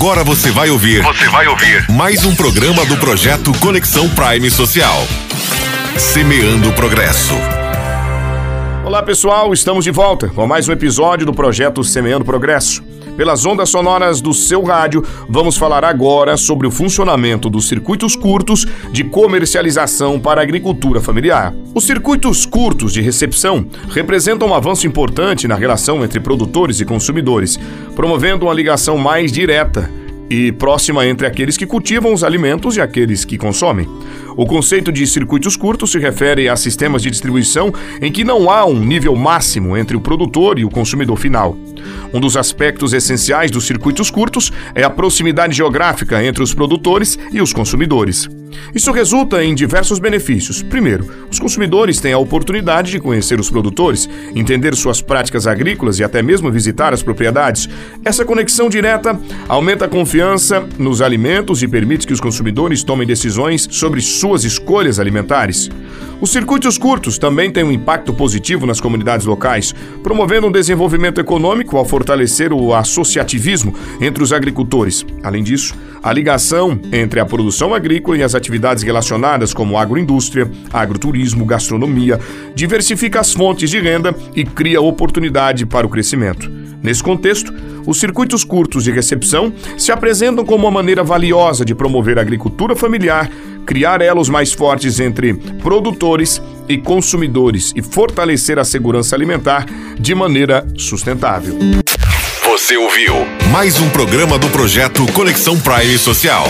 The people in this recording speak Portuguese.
Agora você vai ouvir. Você vai ouvir mais um programa do projeto Conexão Prime Social. Semeando o progresso. Olá pessoal, estamos de volta com mais um episódio do projeto Semeando Progresso. Pelas ondas sonoras do seu rádio, vamos falar agora sobre o funcionamento dos circuitos curtos de comercialização para a agricultura familiar. Os circuitos curtos de recepção representam um avanço importante na relação entre produtores e consumidores, promovendo uma ligação mais direta e próxima entre aqueles que cultivam os alimentos e aqueles que consomem. O conceito de circuitos curtos se refere a sistemas de distribuição em que não há um nível máximo entre o produtor e o consumidor final. Um dos aspectos essenciais dos circuitos curtos é a proximidade geográfica entre os produtores e os consumidores. Isso resulta em diversos benefícios. Primeiro, os consumidores têm a oportunidade de conhecer os produtores, entender suas práticas agrícolas e até mesmo visitar as propriedades. Essa conexão direta aumenta a confiança nos alimentos e permite que os consumidores tomem decisões sobre suas escolhas alimentares. Os circuitos curtos também têm um impacto positivo nas comunidades locais, promovendo um desenvolvimento econômico ao fortalecer o associativismo entre os agricultores. Além disso, a ligação entre a produção agrícola e as atividades relacionadas como agroindústria, agroturismo, gastronomia, diversifica as fontes de renda e cria oportunidade para o crescimento. Nesse contexto, os circuitos curtos de recepção se apresentam como uma maneira valiosa de promover a agricultura familiar, criar elos mais fortes entre produtores e consumidores e fortalecer a segurança alimentar de maneira sustentável. Você ouviu mais um programa do projeto Conexão Prime Social.